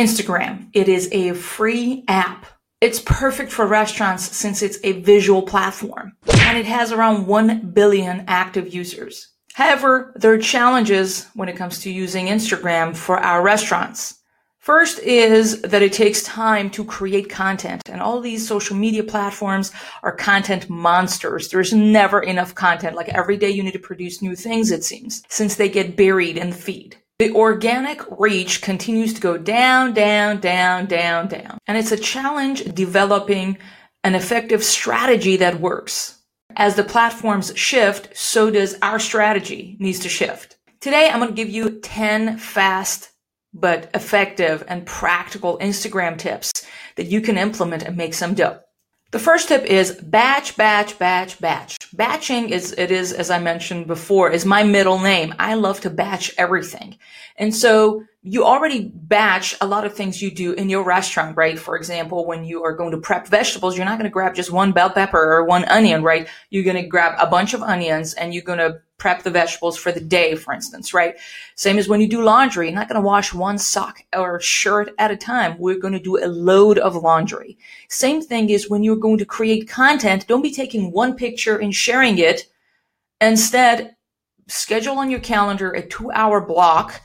Instagram. It is a free app. It's perfect for restaurants since it's a visual platform and it has around 1 billion active users. However, there are challenges when it comes to using Instagram for our restaurants. First is that it takes time to create content and all these social media platforms are content monsters. There's never enough content. Like every day you need to produce new things, it seems, since they get buried in the feed. The organic reach continues to go down, down, down, down, down. And it's a challenge developing an effective strategy that works. As the platforms shift, so does our strategy needs to shift. Today, I'm going to give you 10 fast but effective and practical Instagram tips that you can implement and make some dough. The first tip is batch, batch, batch, batch. Batching is, it is, as I mentioned before, is my middle name. I love to batch everything. And so you already batch a lot of things you do in your restaurant, right? For example, when you are going to prep vegetables, you're not going to grab just one bell pepper or one onion, right? You're going to grab a bunch of onions and you're going to prep the vegetables for the day, for instance, right? Same as when you do laundry, you're not going to wash one sock or shirt at a time. We're going to do a load of laundry. Same thing is when you're going to create content, don't be taking one picture and sharing it. Instead, schedule on your calendar a two hour block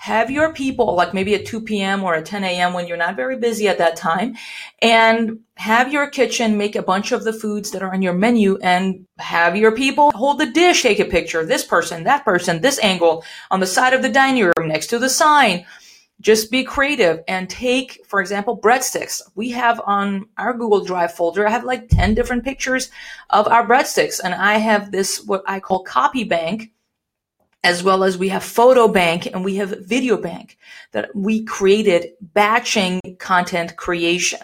have your people like maybe at 2 p.m. or at 10 a.m. when you're not very busy at that time and have your kitchen make a bunch of the foods that are on your menu and have your people hold the dish, take a picture of this person, that person, this angle on the side of the dining room next to the sign. Just be creative and take, for example, breadsticks. We have on our Google Drive folder, I have like 10 different pictures of our breadsticks and I have this, what I call copy bank as well as we have photo bank and we have video bank that we created batching content creation.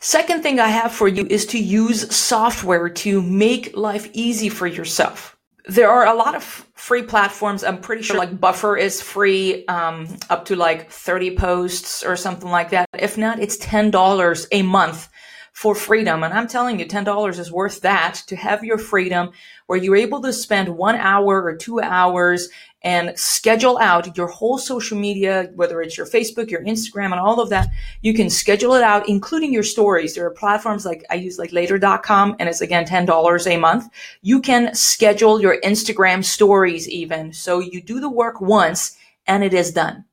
Second thing I have for you is to use software to make life easy for yourself. There are a lot of free platforms. I'm pretty sure like Buffer is free, um, up to like 30 posts or something like that. If not, it's $10 a month for freedom. And I'm telling you, $10 is worth that to have your freedom where you're able to spend one hour or two hours and schedule out your whole social media, whether it's your Facebook, your Instagram, and all of that. You can schedule it out, including your stories. There are platforms like I use like later.com and it's again $10 a month. You can schedule your Instagram stories even. So you do the work once and it is done.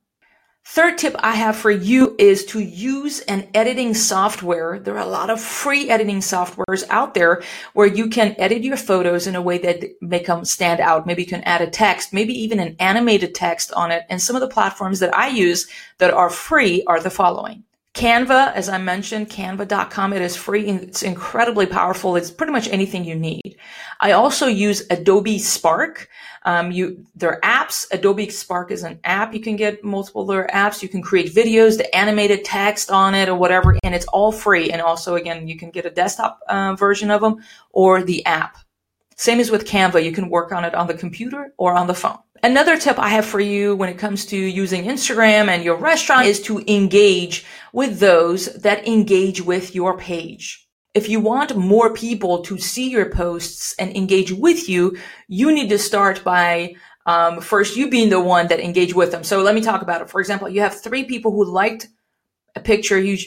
Third tip I have for you is to use an editing software. There are a lot of free editing softwares out there where you can edit your photos in a way that make them stand out. Maybe you can add a text, maybe even an animated text on it. And some of the platforms that I use that are free are the following. Canva, as I mentioned, canva.com, it is free and it's incredibly powerful. It's pretty much anything you need. I also use Adobe Spark. Um, you, there are apps. Adobe Spark is an app. You can get multiple other apps. You can create videos, the animated text on it or whatever, and it's all free. And also, again, you can get a desktop uh, version of them or the app. Same as with Canva. You can work on it on the computer or on the phone. Another tip I have for you when it comes to using Instagram and your restaurant is to engage with those that engage with your page if you want more people to see your posts and engage with you, you need to start by um, first you being the one that engage with them. So let me talk about it. For example, you have three people who liked a picture you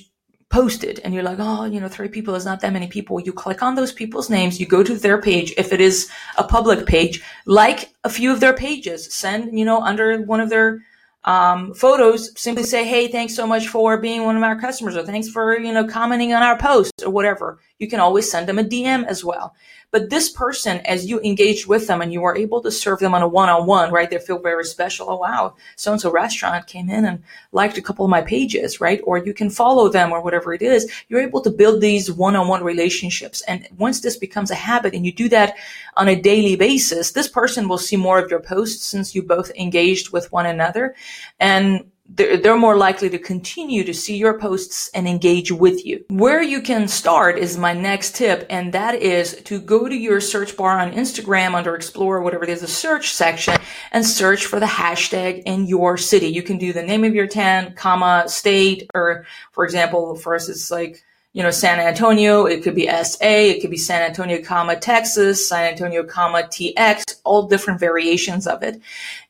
posted and you're like, oh, you know, three people is not that many people. You click on those people's names, you go to their page. If it is a public page, like a few of their pages, send, you know, under one of their um, photos, simply say, Hey, thanks so much for being one of our customers or thanks for, you know, commenting on our post or whatever. You can always send them a DM as well. But this person, as you engage with them and you are able to serve them on a one-on-one, right? They feel very special. Oh, wow. So-and-so restaurant came in and liked a couple of my pages, right? Or you can follow them or whatever it is. You're able to build these one-on-one relationships. And once this becomes a habit and you do that on a daily basis, this person will see more of your posts since you both engaged with one another. And they're, they're more likely to continue to see your posts and engage with you. Where you can start is my next tip, and that is to go to your search bar on Instagram under Explore, whatever it is, the search section, and search for the hashtag in your city. You can do the name of your town, comma, state, or for example, for us, it's like you know, San Antonio, it could be SA, it could be San Antonio, comma, Texas, San Antonio, comma, TX, all different variations of it.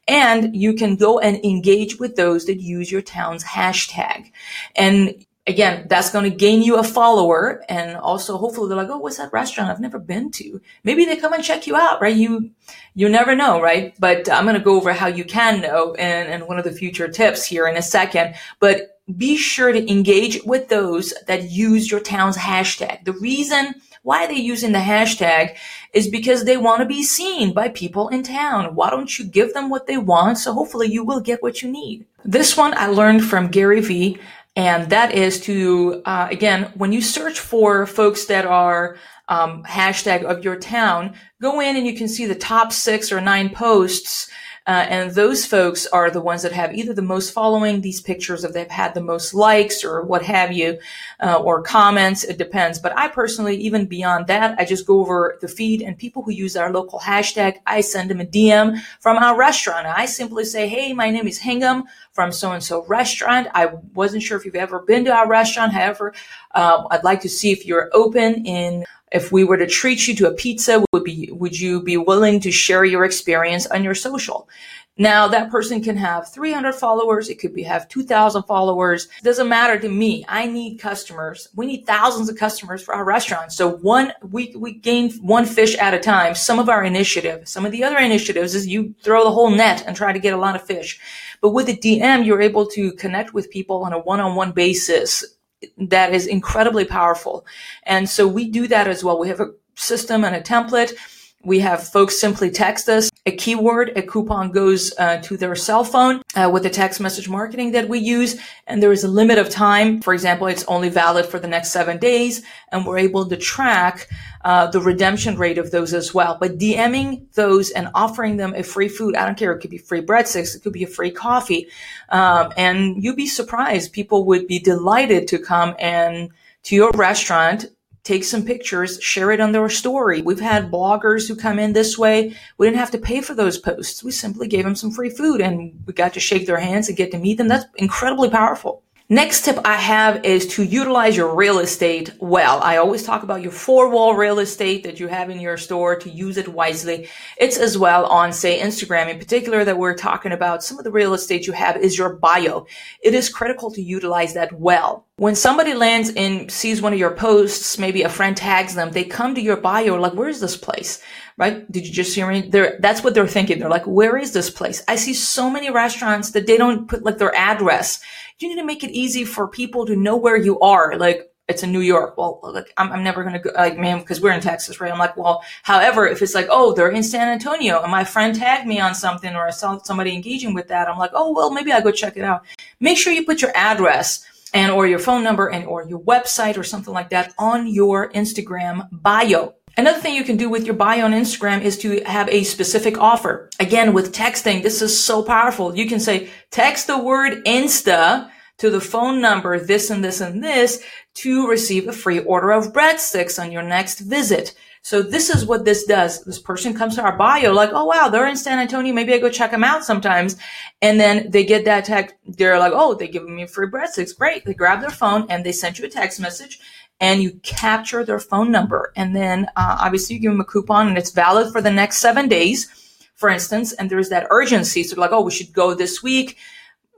And you can go and engage with those that use your town's hashtag. And again, that's going to gain you a follower. And also hopefully they're like, Oh, what's that restaurant I've never been to? Maybe they come and check you out, right? You, you never know, right? But I'm going to go over how you can know and, and one of the future tips here in a second. But be sure to engage with those that use your town's hashtag. The reason why they're using the hashtag is because they want to be seen by people in town. Why don't you give them what they want? So hopefully you will get what you need. This one I learned from Gary Vee, and that is to, uh, again, when you search for folks that are um, hashtag of your town, go in and you can see the top six or nine posts uh, and those folks are the ones that have either the most following these pictures if they've had the most likes or what have you, uh, or comments. It depends. But I personally, even beyond that, I just go over the feed and people who use our local hashtag, I send them a DM from our restaurant. I simply say, Hey, my name is Hingham from so and so restaurant. I wasn't sure if you've ever been to our restaurant. However, uh, I'd like to see if you're open in if we were to treat you to a pizza, would be would you be willing to share your experience on your social? Now that person can have 300 followers. It could be have 2000 followers. It doesn't matter to me. I need customers. We need thousands of customers for our restaurant. So one, we, we gain one fish at a time. Some of our initiative, some of the other initiatives is you throw the whole net and try to get a lot of fish. But with the DM, you're able to connect with people on a one-on-one basis that is incredibly powerful. And so we do that as well. We have a system and a template. We have folks simply text us a keyword, a coupon goes uh, to their cell phone uh, with the text message marketing that we use. And there is a limit of time. For example, it's only valid for the next seven days. And we're able to track uh, the redemption rate of those as well. But DMing those and offering them a free food, I don't care. It could be free breadsticks. It could be a free coffee. Um, and you'd be surprised. People would be delighted to come and to your restaurant take some pictures, share it on their story. We've had bloggers who come in this way. We didn't have to pay for those posts. We simply gave them some free food and we got to shake their hands and get to meet them. That's incredibly powerful. Next tip I have is to utilize your real estate well. I always talk about your four wall real estate that you have in your store to use it wisely. It's as well on, say, Instagram in particular that we're talking about. Some of the real estate you have is your bio. It is critical to utilize that well. When somebody lands and sees one of your posts, maybe a friend tags them, they come to your bio like, where's this place? Right? Did you just hear me? They're, that's what they're thinking. They're like, where is this place? I see so many restaurants that they don't put like their address you need to make it easy for people to know where you are. Like, it's in New York. Well, like, I'm, I'm never going to go, like, man, because we're in Texas, right? I'm like, well, however, if it's like, oh, they're in San Antonio and my friend tagged me on something or I saw somebody engaging with that, I'm like, oh, well, maybe I'll go check it out. Make sure you put your address and or your phone number and or your website or something like that on your Instagram bio. Another thing you can do with your bio on Instagram is to have a specific offer. Again, with texting, this is so powerful. You can say, text the word Insta to the phone number this and this and this to receive a free order of breadsticks on your next visit. So this is what this does. This person comes to our bio like, oh wow, they're in San Antonio. Maybe I go check them out sometimes. And then they get that text. They're like, oh, they give me free breadsticks. Great. They grab their phone and they send you a text message and you capture their phone number. And then uh, obviously you give them a coupon and it's valid for the next seven days, for instance. And there's that urgency. So like, oh, we should go this week,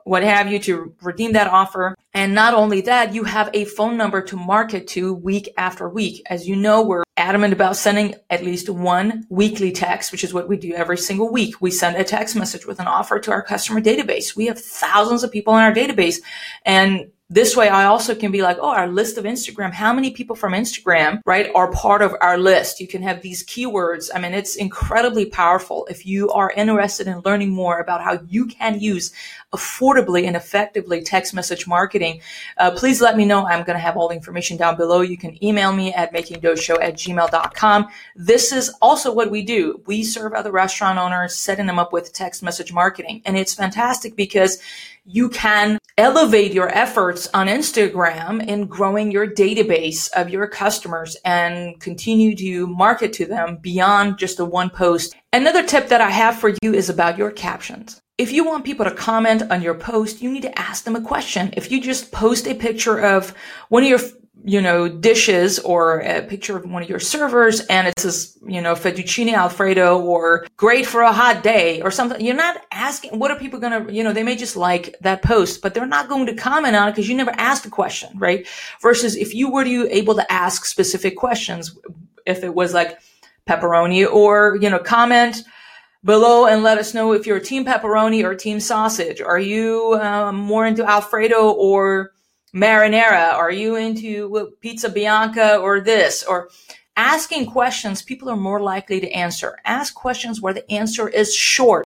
what have you to redeem that offer. And not only that, you have a phone number to market to week after week. As you know, we're adamant about sending at least one weekly text, which is what we do every single week. We send a text message with an offer to our customer database. We have thousands of people in our database and this way, I also can be like, oh, our list of Instagram, how many people from Instagram, right, are part of our list? You can have these keywords. I mean, it's incredibly powerful. If you are interested in learning more about how you can use affordably and effectively text message marketing, uh, please let me know. I'm going to have all the information down below. You can email me at makingdoughshow at gmail.com. This is also what we do. We serve other restaurant owners, setting them up with text message marketing. And it's fantastic because you can elevate your efforts on Instagram in growing your database of your customers and continue to market to them beyond just the one post. Another tip that I have for you is about your captions. If you want people to comment on your post, you need to ask them a question. If you just post a picture of one of your you know, dishes or a picture of one of your servers and it says, you know, fettuccine alfredo or great for a hot day or something. You're not asking, what are people going to, you know, they may just like that post, but they're not going to comment on it because you never asked a question, right? Versus if you were to able to ask specific questions, if it was like pepperoni or, you know, comment, below and let us know if you're a team pepperoni or team sausage. Are you um, more into Alfredo or marinara? Are you into pizza bianca or this? Or asking questions, people are more likely to answer. Ask questions where the answer is short.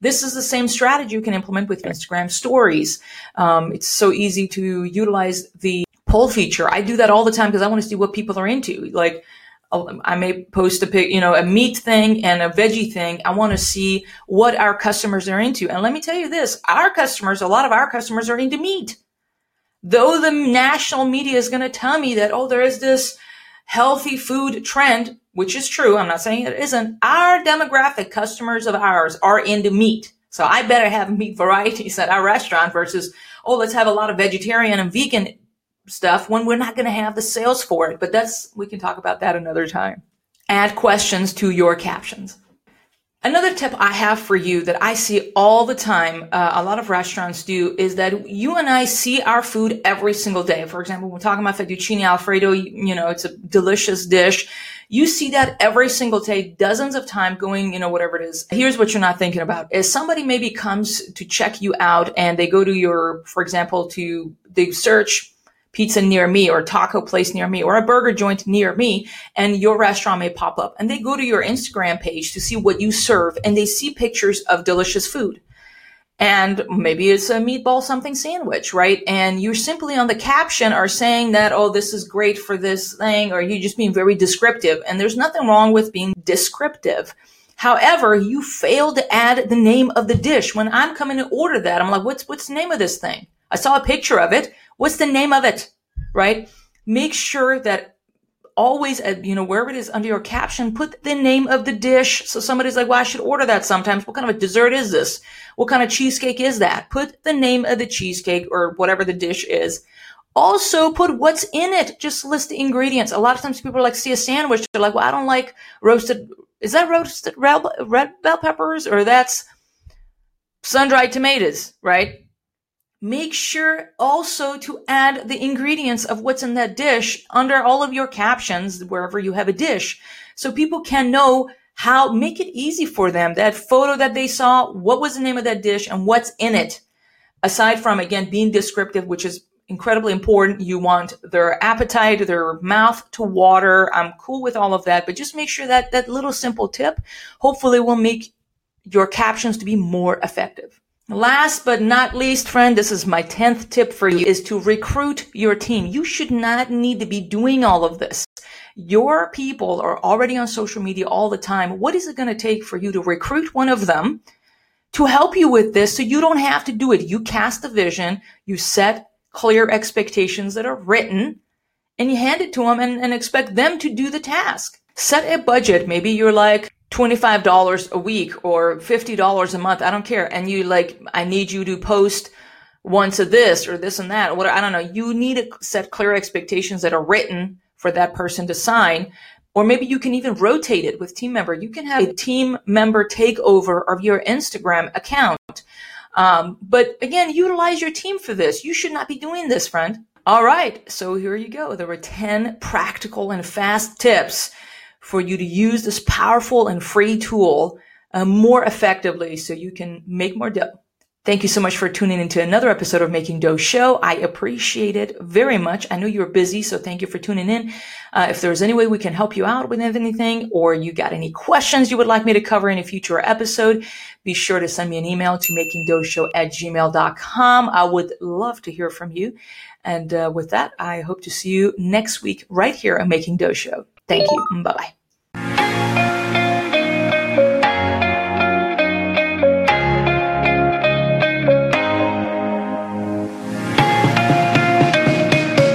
This is the same strategy you can implement with Instagram stories. Um, it's so easy to utilize the poll feature. I do that all the time because I want to see what people are into. Like, I may post a pic, you know, a meat thing and a veggie thing. I want to see what our customers are into. And let me tell you this, our customers, a lot of our customers are into meat. Though the national media is going to tell me that, oh, there is this healthy food trend, which is true. I'm not saying it isn't. Our demographic customers of ours are into meat. So I better have meat varieties at our restaurant versus, oh, let's have a lot of vegetarian and vegan stuff when we're not going to have the sales for it. But that's, we can talk about that another time. Add questions to your captions. Another tip I have for you that I see all the time, uh, a lot of restaurants do, is that you and I see our food every single day. For example, we're talking about fettuccine alfredo, you know, it's a delicious dish. You see that every single day, dozens of times going, you know, whatever it is. Here's what you're not thinking about is somebody maybe comes to check you out and they go to your, for example, to, they search pizza near me or taco place near me or a burger joint near me and your restaurant may pop up and they go to your Instagram page to see what you serve and they see pictures of delicious food. And maybe it's a meatball something sandwich, right? And you're simply on the caption are saying that, oh, this is great for this thing, or you just being very descriptive. And there's nothing wrong with being descriptive. However, you fail to add the name of the dish. When I'm coming to order that, I'm like, what's, what's the name of this thing? I saw a picture of it. What's the name of it? Right? Make sure that always, uh, you know, wherever it is under your caption, put the name of the dish. So somebody's like, well, I should order that sometimes. What kind of a dessert is this? What kind of cheesecake is that? Put the name of the cheesecake or whatever the dish is. Also put what's in it. Just list the ingredients. A lot of times people like see a sandwich. They're like, well, I don't like roasted. Is that roasted red bell peppers or that's sun-dried tomatoes, right? Make sure also to add the ingredients of what's in that dish under all of your captions, wherever you have a dish. So people can know how, make it easy for them. That photo that they saw, what was the name of that dish and what's in it? Aside from, again, being descriptive, which is incredibly important. You want their appetite, their mouth to water. I'm cool with all of that, but just make sure that that little simple tip hopefully will make your captions to be more effective. Last but not least, friend, this is my 10th tip for you is to recruit your team. You should not need to be doing all of this. Your people are already on social media all the time. What is it going to take for you to recruit one of them to help you with this so you don't have to do it? You cast a vision, you set clear expectations that are written, and you hand it to them and, and expect them to do the task. Set a budget. Maybe you're like, $25 a week or $50 a month. I don't care. And you like, I need you to post once of this or this and that. What I don't know. You need to set clear expectations that are written for that person to sign. Or maybe you can even rotate it with team member. You can have a team member takeover of your Instagram account. Um, but again, utilize your team for this. You should not be doing this, friend. All right. So here you go. There were 10 practical and fast tips for you to use this powerful and free tool uh, more effectively so you can make more dough. Thank you so much for tuning into another episode of Making Dough Show. I appreciate it very much. I know you're busy, so thank you for tuning in. Uh, if there's any way we can help you out with anything, or you got any questions you would like me to cover in a future episode, be sure to send me an email to makingdoughshow at gmail.com. I would love to hear from you. And uh, with that, I hope to see you next week right here on Making Dough Show. Thank you. Bye bye.